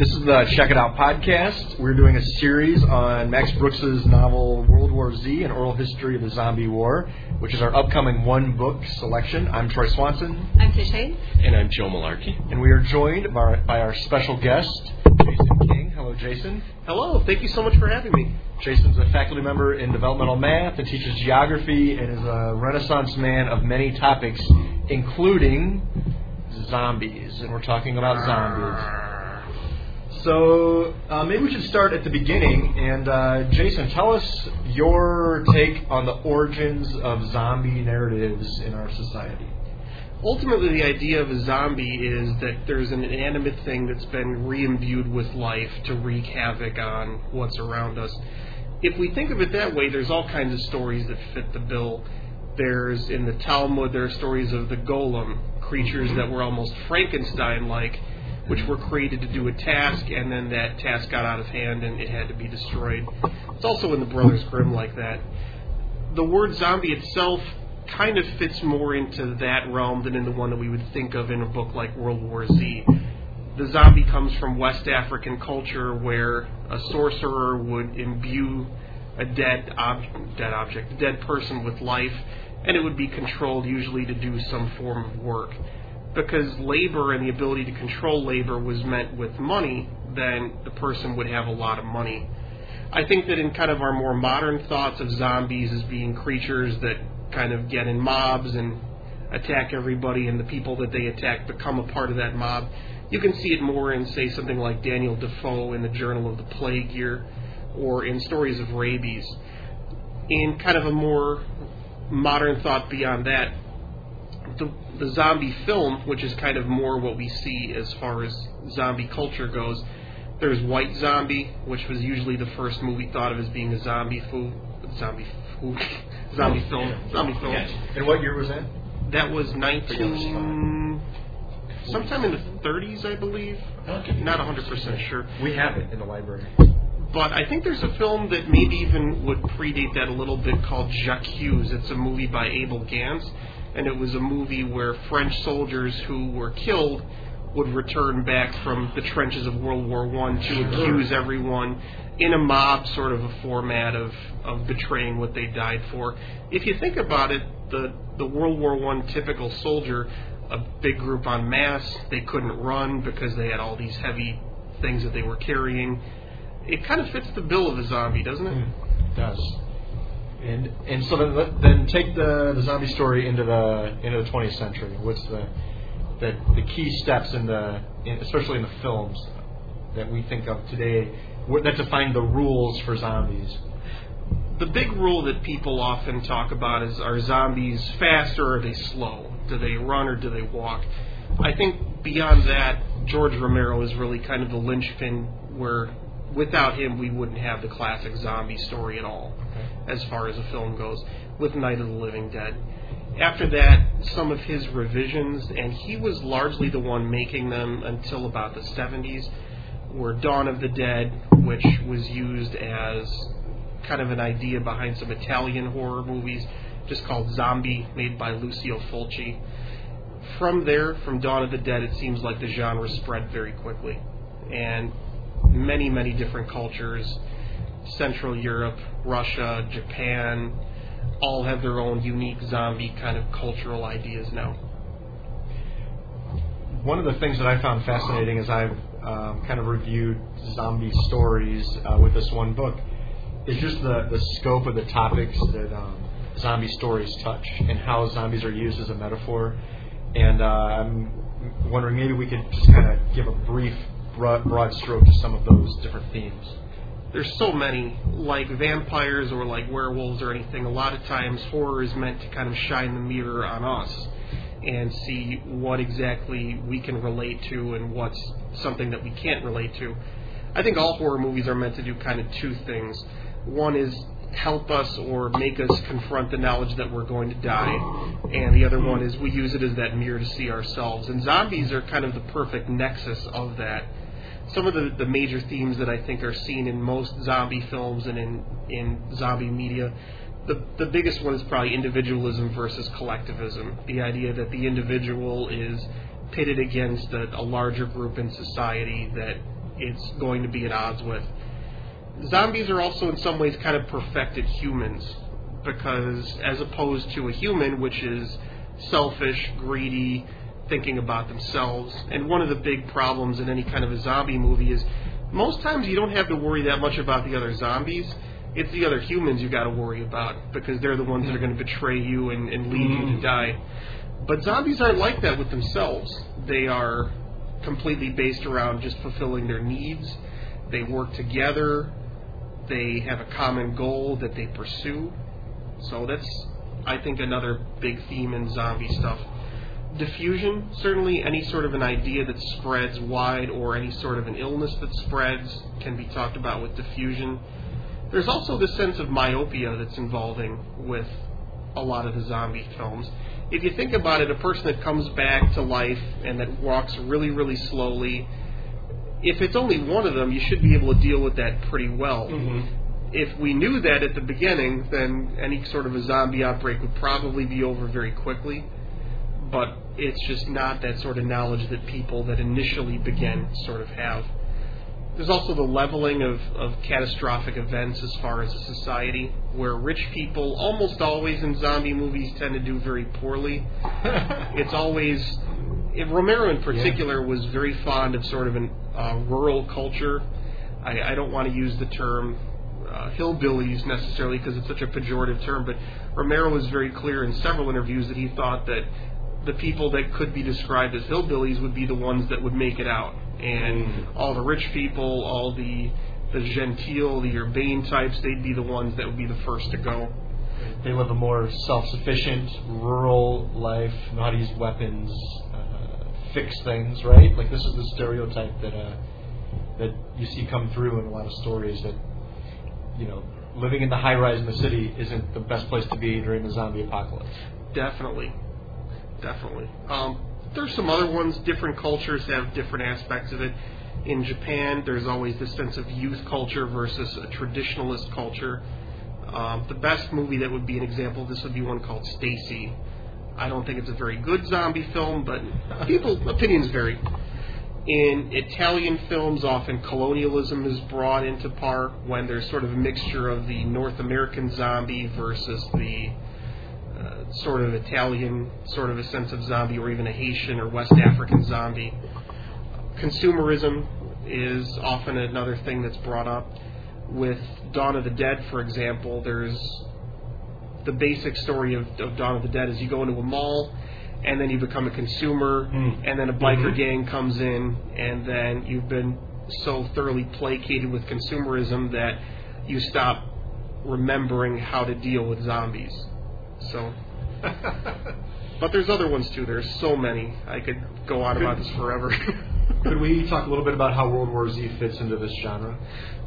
This is the Check It Out podcast. We're doing a series on Max Brooks's novel World War Z, an oral history of the zombie war, which is our upcoming one book selection. I'm Troy Swanson. I'm Tish Hayes. And I'm Joe Mullarkey. And we are joined by, by our special guest, Jason King. Hello, Jason. Hello, thank you so much for having me. Jason's a faculty member in developmental math and teaches geography and is a renaissance man of many topics, including zombies. And we're talking about zombies. So uh, maybe we should start at the beginning. And uh, Jason, tell us your take on the origins of zombie narratives in our society. Ultimately, the idea of a zombie is that there's an inanimate thing that's been re-imbued with life to wreak havoc on what's around us. If we think of it that way, there's all kinds of stories that fit the bill. There's in the Talmud, there are stories of the golem, creatures that were almost Frankenstein-like which were created to do a task, and then that task got out of hand and it had to be destroyed. It's also in the Brothers Grimm like that. The word zombie itself kind of fits more into that realm than in the one that we would think of in a book like World War Z. The zombie comes from West African culture where a sorcerer would imbue a dead, ob- dead object, a dead person with life, and it would be controlled usually to do some form of work because labor and the ability to control labor was meant with money, then the person would have a lot of money. I think that in kind of our more modern thoughts of zombies as being creatures that kind of get in mobs and attack everybody, and the people that they attack become a part of that mob. You can see it more in, say, something like Daniel Defoe in the Journal of the Plague Year, or in Stories of Rabies. In kind of a more modern thought beyond that, the, the zombie film, which is kind of more what we see as far as zombie culture goes, there's White Zombie, which was usually the first movie thought of as being a zombie food, zombie food, zombie film, zombie film. And what year was that? That was 19, sometime in the 30s, I believe. Not 100% sure. We have it in the library. But I think there's a film that maybe even would predate that a little bit called J'accuse. It's a movie by Abel Gance and it was a movie where French soldiers who were killed would return back from the trenches of World War One to accuse everyone in a mob sort of a format of, of betraying what they died for. If you think about it, the, the World War One typical soldier, a big group on mass, they couldn't run because they had all these heavy things that they were carrying. It kind of fits the bill of a zombie, doesn't it? Mm, it does. And and so then, then take the, the zombie story into the into the 20th century. What's the the, the key steps in the in, especially in the films that we think of today that define the rules for zombies? The big rule that people often talk about is are zombies fast or are they slow? Do they run or do they walk? I think beyond that, George Romero is really kind of the linchpin where without him we wouldn't have the classic zombie story at all as far as a film goes, with Night of the Living Dead. After that, some of his revisions, and he was largely the one making them until about the 70s, were Dawn of the Dead, which was used as kind of an idea behind some Italian horror movies, just called Zombie, made by Lucio Fulci. From there, from Dawn of the Dead, it seems like the genre spread very quickly. And many, many different cultures Central Europe, Russia, Japan, all have their own unique zombie kind of cultural ideas now. One of the things that I found fascinating as I've um, kind of reviewed zombie stories uh, with this one book is just the, the scope of the topics that um, zombie stories touch and how zombies are used as a metaphor. And uh, I'm wondering maybe we could just kind of give a brief broad, broad stroke to some of those different themes there's so many like vampires or like werewolves or anything a lot of times horror is meant to kind of shine the mirror on us and see what exactly we can relate to and what's something that we can't relate to. I think all horror movies are meant to do kind of two things. One is help us or make us confront the knowledge that we're going to die and the other one is we use it as that mirror to see ourselves. And zombies are kind of the perfect nexus of that some of the, the major themes that I think are seen in most zombie films and in, in zombie media. The, the biggest one is probably individualism versus collectivism. The idea that the individual is pitted against a, a larger group in society that it's going to be at odds with. Zombies are also in some ways kind of perfected humans because as opposed to a human which is selfish, greedy, thinking about themselves. And one of the big problems in any kind of a zombie movie is most times you don't have to worry that much about the other zombies. It's the other humans you got to worry about because they're the ones that are going to betray you and, and lead you to mm-hmm. die. But zombies aren't like that with themselves. They are completely based around just fulfilling their needs. They work together. They have a common goal that they pursue. So that's, I think, another big theme in zombie stuff. Diffusion, certainly any sort of an idea that spreads wide or any sort of an illness that spreads can be talked about with diffusion. There's also the sense of myopia that's involving with a lot of the zombie films. If you think about it, a person that comes back to life and that walks really, really slowly, if it's only one of them, you should be able to deal with that pretty well. Mm-hmm. If we knew that at the beginning, then any sort of a zombie outbreak would probably be over very quickly. But it's just not that sort of knowledge that people that initially begin sort of have. There's also the leveling of, of catastrophic events as far as a society, where rich people, almost always in zombie movies, tend to do very poorly. it's always. Romero in particular was very fond of sort of a uh, rural culture. I, I don't want to use the term uh, hillbillies necessarily because it's such a pejorative term, but Romero was very clear in several interviews that he thought that the people that could be described as hillbillies would be the ones that would make it out, and Mm. all the rich people, all the the genteel, the urbane types, they'd be the ones that would be the first to go. They live a more self-sufficient, rural life, how use weapons, uh, fix things, right? Like this is the stereotype that uh, that you see come through in a lot of stories that you know living in the high rise in the city isn't the best place to be during the zombie apocalypse. Definitely, definitely. Um, there's some other ones. Different cultures have different aspects of it. In Japan, there's always this sense of youth culture versus a traditionalist culture. Um, the best movie that would be an example of this would be one called Stacy. I don't think it's a very good zombie film, but people opinions vary. In Italian films, often colonialism is brought into par when there's sort of a mixture of the North American zombie versus the sort of Italian sort of a sense of zombie, or even a Haitian or West African zombie. Consumerism is often another thing that's brought up. With Dawn of the Dead, for example, there's the basic story of, of Dawn of the Dead is you go into a mall and then you become a consumer Mm. and then a biker Mhm. gang comes in and then you've been so thoroughly placated with consumerism that you stop remembering how to deal with zombies. So but there's other ones too. There's so many. I could go on about this forever. Could we talk a little bit about how World War Z fits into this genre?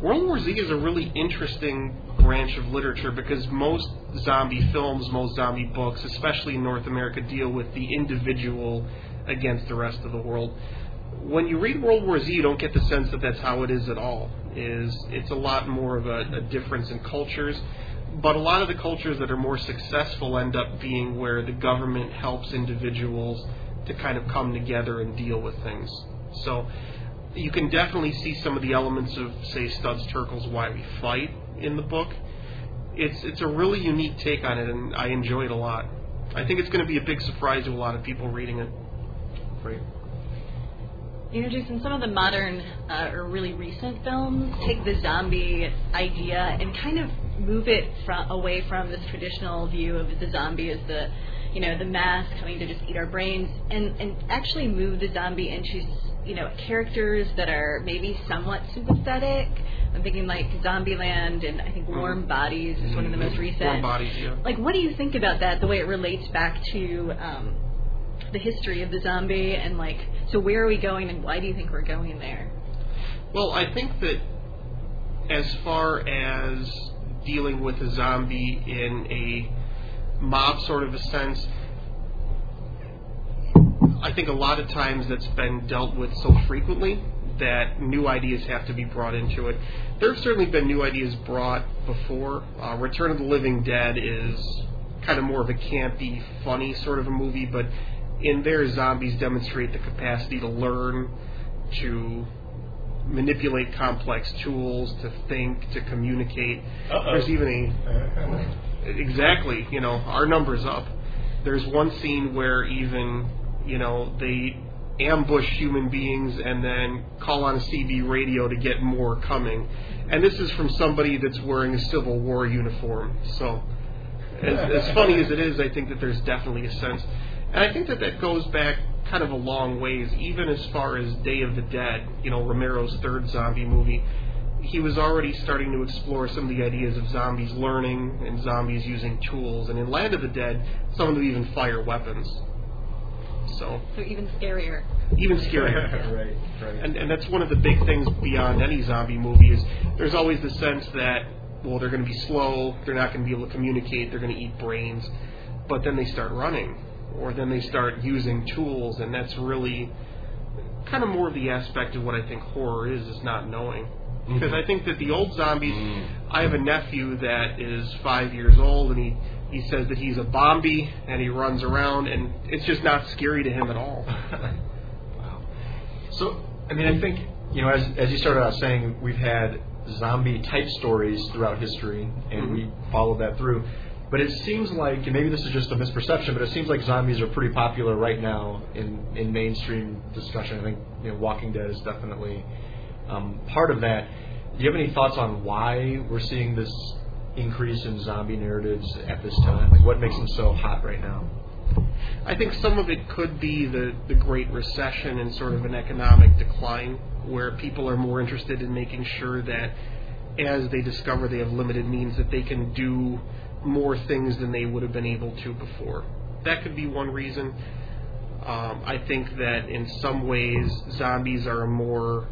World War Z is a really interesting branch of literature because most zombie films, most zombie books, especially in North America, deal with the individual against the rest of the world. When you read World War Z, you don't get the sense that that's how it is at all. Is it's a lot more of a, a difference in cultures, but a lot of the cultures that are more successful end up being where the government helps individuals to kind of come together and deal with things. So you can definitely see some of the elements of, say, Studs Terkel's Why We Fight in the book. It's it's a really unique take on it, and I enjoy it a lot. I think it's going to be a big surprise to a lot of people reading it. Great. You know, Jason, some of the modern uh, or really recent films take the zombie idea and kind of move it from away from this traditional view of the zombie as the, you know, the mass coming to just eat our brains, and and actually move the zombie into, you know, characters that are maybe somewhat sympathetic. I'm thinking like Zombieland and I think Warm Bodies is one of the most recent. Warm Bodies, yeah. Like, what do you think about that? The way it relates back to um, the history of the zombie, and like, so where are we going, and why do you think we're going there? Well, I think that as far as dealing with a zombie in a mob sort of a sense, I think a lot of times that's been dealt with so frequently that new ideas have to be brought into it. There have certainly been new ideas brought before. Uh, Return of the Living Dead is kind of more of a campy, funny sort of a movie, but in there, zombies demonstrate the capacity to learn, to manipulate complex tools, to think, to communicate. Uh-oh. There's even a exactly, you know, our numbers up. There's one scene where even, you know, they ambush human beings and then call on a CB radio to get more coming. And this is from somebody that's wearing a Civil War uniform. So, as, as funny as it is, I think that there's definitely a sense. And I think that that goes back kind of a long ways, even as far as Day of the Dead, you know, Romero's third zombie movie. He was already starting to explore some of the ideas of zombies learning and zombies using tools. And in Land of the Dead, some of them even fire weapons. So, So even scarier. even scarier. right, right. And, and that's one of the big things beyond any zombie movie is there's always the sense that well they're going to be slow, they're not going to be able to communicate, they're going to eat brains, but then they start running, or then they start using tools, and that's really kind of more of the aspect of what I think horror is is not knowing. Because I think that the old zombies, I have a nephew that is five years old, and he he says that he's a Bombi and he runs around, and it's just not scary to him at all. wow. So, I mean, I think you know, as as you started out saying, we've had zombie type stories throughout history, and Mhm. we followed that through. But it seems like, and maybe this is just a misperception, but it seems like zombies are pretty popular right now in in mainstream discussion. I think you know, Walking Dead is definitely um, part of that. Do you have any thoughts on why we're seeing this increase in zombie narratives at this time? Like, what makes them so hot right now? I think some of it could be the, the Great Recession and sort of an economic decline where people are more interested in making sure that as they discover they have limited means that they can do more things than they would have been able to before. That could be one reason. Um, I think that in some ways zombies are a more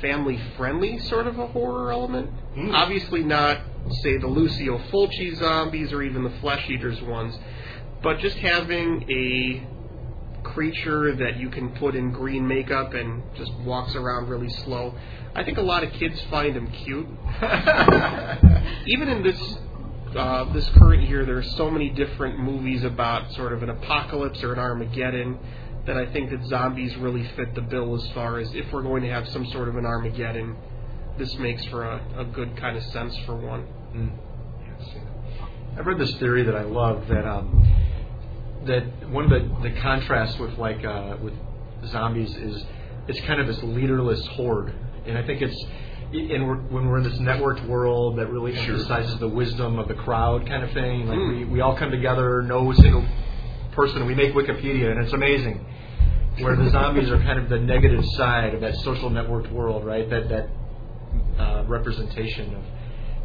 family friendly sort of a horror element. Mm. Obviously not say the Lucio Fulci zombies or even the Flesh Eaters ones, but just having a creature that you can put in green makeup and just walks around really slow. I think a lot of kids find him cute. Even in this uh, this current year, there are so many different movies about sort of an apocalypse or an Armageddon that I think that zombies really fit the bill as far as if we're going to have some sort of an Armageddon, this makes for a, a good kind of sense for one. Mm. I've read this theory that I love that um, that one of the, the contrasts with like uh, with zombies is it's kind of this leaderless horde, and I think it's and we're, when we're in this networked world that really emphasizes the wisdom of the crowd kind of thing. Like we, we all come together, no single person. We make Wikipedia, and it's amazing. Where the zombies are kind of the negative side of that social networked world, right? That that uh, representation of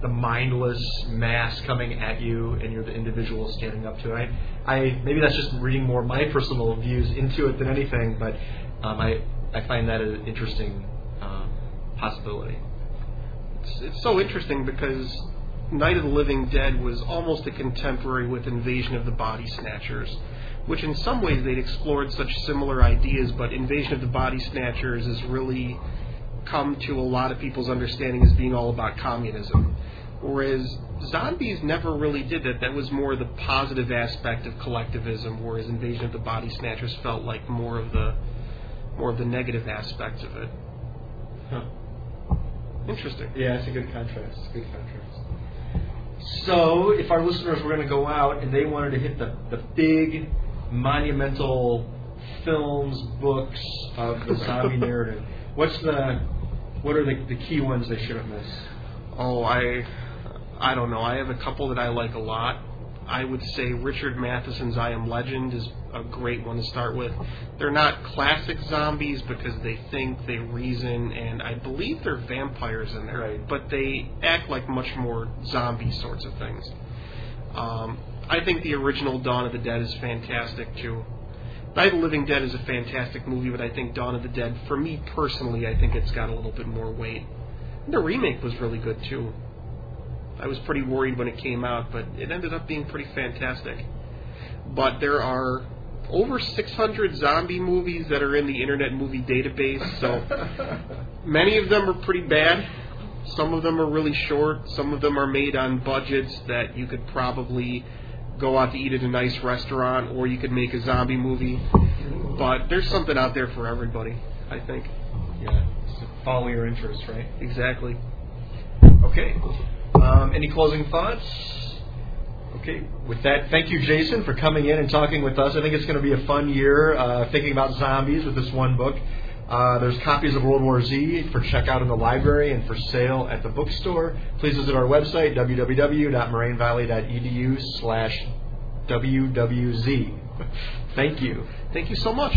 the mindless mass coming at you, and you're the individual standing up to it. I, I maybe that's just reading more my personal views into it than anything, but um, I I find that an interesting um, possibility. It's, it's so interesting because Night of the Living Dead was almost a contemporary with Invasion of the Body Snatchers, which in some ways they'd explored such similar ideas, but Invasion of the Body Snatchers has really come to a lot of people's understanding as being all about communism. Whereas zombies never really did that. That was more the positive aspect of collectivism, whereas Invasion of the Body Snatchers felt like more of the more of the negative aspect of it. Huh. Interesting. Yeah, it's a good contrast. It's a good contrast. So, if our listeners were going to go out and they wanted to hit the, the big, monumental films, books of the zombie narrative, what's the what are the, the key ones they shouldn't miss? Oh, I, I don't know. I have a couple that I like a lot. I would say Richard Matheson's I Am Legend is a great one to start with. They're not classic zombies because they think, they reason, and I believe they're vampires in there, Right. but they act like much more zombie sorts of things. Um, I think the original Dawn of the Dead is fantastic too. Night of the Living Dead is a fantastic movie, but I think Dawn of the Dead, for me personally, I think it's got a little bit more weight. And the remake was really good too. I was pretty worried when it came out, but it ended up being pretty fantastic. But there are over 600 zombie movies that are in the Internet Movie Database, so many of them are pretty bad. Some of them are really short. Some of them are made on budgets that you could probably go out to eat at a nice restaurant, or you could make a zombie movie. But there's something out there for everybody, I think. Yeah, follow your interests, right? Exactly. Okay. Um, any closing thoughts? Okay. With that, thank you, Jason, for coming in and talking with us. I think it's going to be a fun year uh, thinking about zombies with this one book. Uh, there's copies of World War Z for checkout in the library and for sale at the bookstore. Please visit our website, www.morainevalley.edu slash WWZ. Thank you. Thank you so much.